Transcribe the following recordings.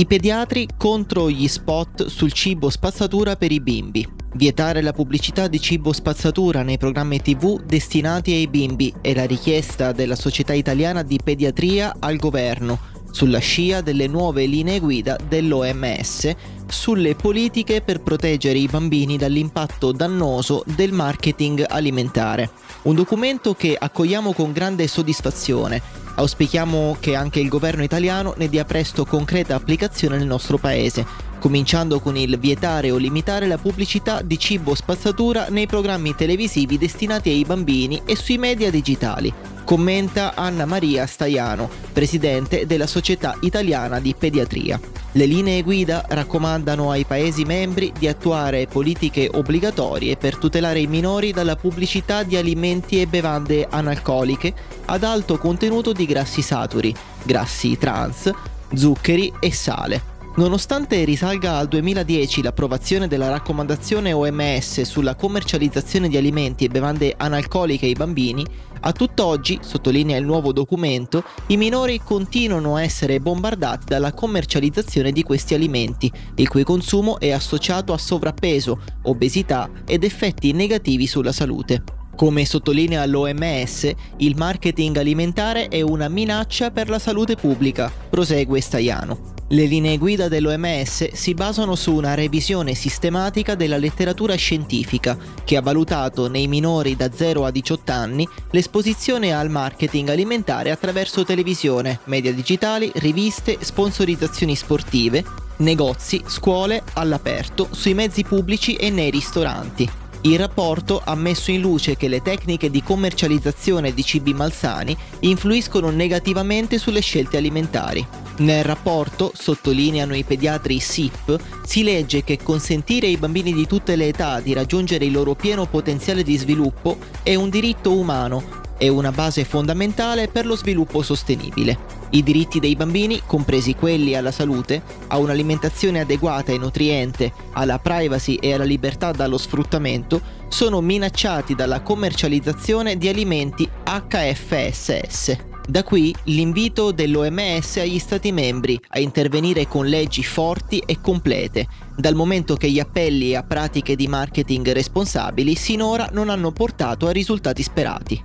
I pediatri contro gli spot sul cibo spazzatura per i bimbi. Vietare la pubblicità di cibo spazzatura nei programmi tv destinati ai bimbi è la richiesta della Società Italiana di Pediatria al governo, sulla scia delle nuove linee guida dell'OMS sulle politiche per proteggere i bambini dall'impatto dannoso del marketing alimentare. Un documento che accogliamo con grande soddisfazione. Auspichiamo che anche il governo italiano ne dia presto concreta applicazione nel nostro paese, cominciando con il vietare o limitare la pubblicità di cibo spazzatura nei programmi televisivi destinati ai bambini e sui media digitali, commenta Anna Maria Staiano, presidente della Società Italiana di Pediatria. Le linee guida raccomandano ai Paesi membri di attuare politiche obbligatorie per tutelare i minori dalla pubblicità di alimenti e bevande analcoliche ad alto contenuto di grassi saturi, grassi trans, zuccheri e sale Nonostante risalga al 2010 l'approvazione della raccomandazione OMS sulla commercializzazione di alimenti e bevande analcoliche ai bambini, a tutt'oggi, sottolinea il nuovo documento, i minori continuano a essere bombardati dalla commercializzazione di questi alimenti, il cui consumo è associato a sovrappeso, obesità ed effetti negativi sulla salute. Come sottolinea l'OMS, il marketing alimentare è una minaccia per la salute pubblica, prosegue Staiano. Le linee guida dell'OMS si basano su una revisione sistematica della letteratura scientifica che ha valutato nei minori da 0 a 18 anni l'esposizione al marketing alimentare attraverso televisione, media digitali, riviste, sponsorizzazioni sportive, negozi, scuole, all'aperto, sui mezzi pubblici e nei ristoranti. Il rapporto ha messo in luce che le tecniche di commercializzazione di cibi malsani influiscono negativamente sulle scelte alimentari. Nel rapporto, sottolineano i pediatri SIP, si legge che consentire ai bambini di tutte le età di raggiungere il loro pieno potenziale di sviluppo è un diritto umano e una base fondamentale per lo sviluppo sostenibile. I diritti dei bambini, compresi quelli alla salute, a un'alimentazione adeguata e nutriente, alla privacy e alla libertà dallo sfruttamento, sono minacciati dalla commercializzazione di alimenti HFSS. Da qui l'invito dell'OMS agli Stati membri a intervenire con leggi forti e complete, dal momento che gli appelli a pratiche di marketing responsabili sinora non hanno portato a risultati sperati.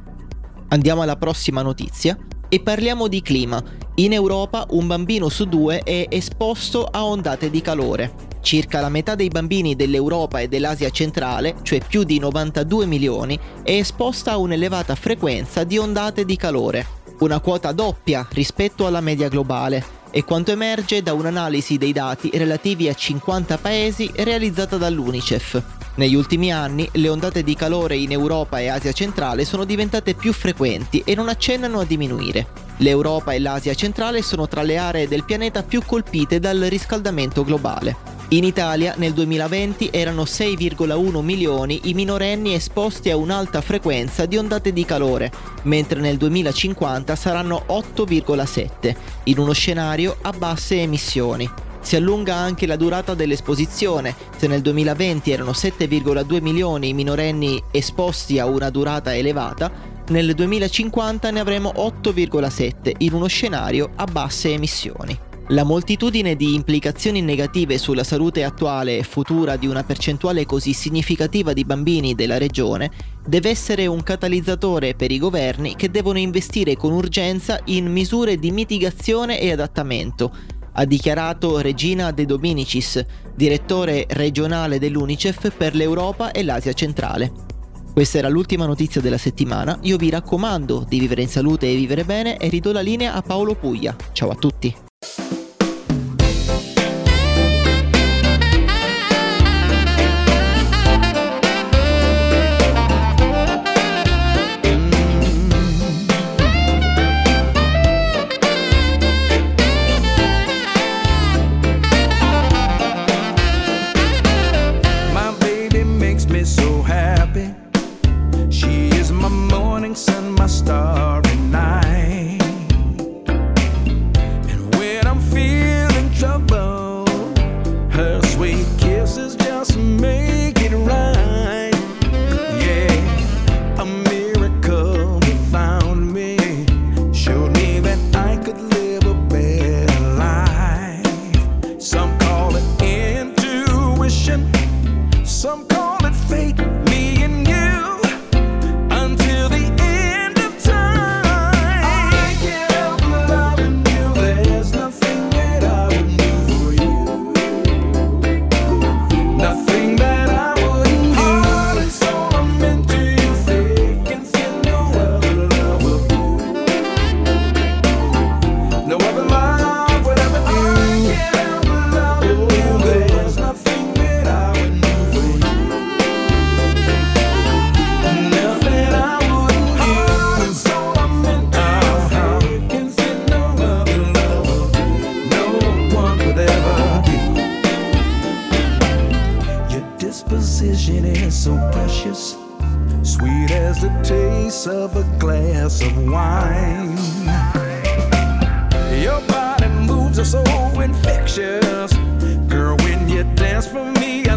Andiamo alla prossima notizia e parliamo di clima. In Europa un bambino su due è esposto a ondate di calore. Circa la metà dei bambini dell'Europa e dell'Asia centrale, cioè più di 92 milioni, è esposta a un'elevata frequenza di ondate di calore una quota doppia rispetto alla media globale, è quanto emerge da un'analisi dei dati relativi a 50 paesi realizzata dall'UNICEF. Negli ultimi anni le ondate di calore in Europa e Asia centrale sono diventate più frequenti e non accennano a diminuire. L'Europa e l'Asia centrale sono tra le aree del pianeta più colpite dal riscaldamento globale. In Italia nel 2020 erano 6,1 milioni i minorenni esposti a un'alta frequenza di ondate di calore, mentre nel 2050 saranno 8,7, in uno scenario a basse emissioni. Si allunga anche la durata dell'esposizione, se nel 2020 erano 7,2 milioni i minorenni esposti a una durata elevata, nel 2050 ne avremo 8,7 in uno scenario a basse emissioni. La moltitudine di implicazioni negative sulla salute attuale e futura di una percentuale così significativa di bambini della regione deve essere un catalizzatore per i governi che devono investire con urgenza in misure di mitigazione e adattamento, ha dichiarato Regina De Dominicis, direttore regionale dell'UNICEF per l'Europa e l'Asia centrale. Questa era l'ultima notizia della settimana, io vi raccomando di vivere in salute e vivere bene e ridò la linea a Paolo Puglia. Ciao a tutti! stop. So precious, sweet as the taste of a glass of wine. Your body moves are so infectious, girl. When you dance for me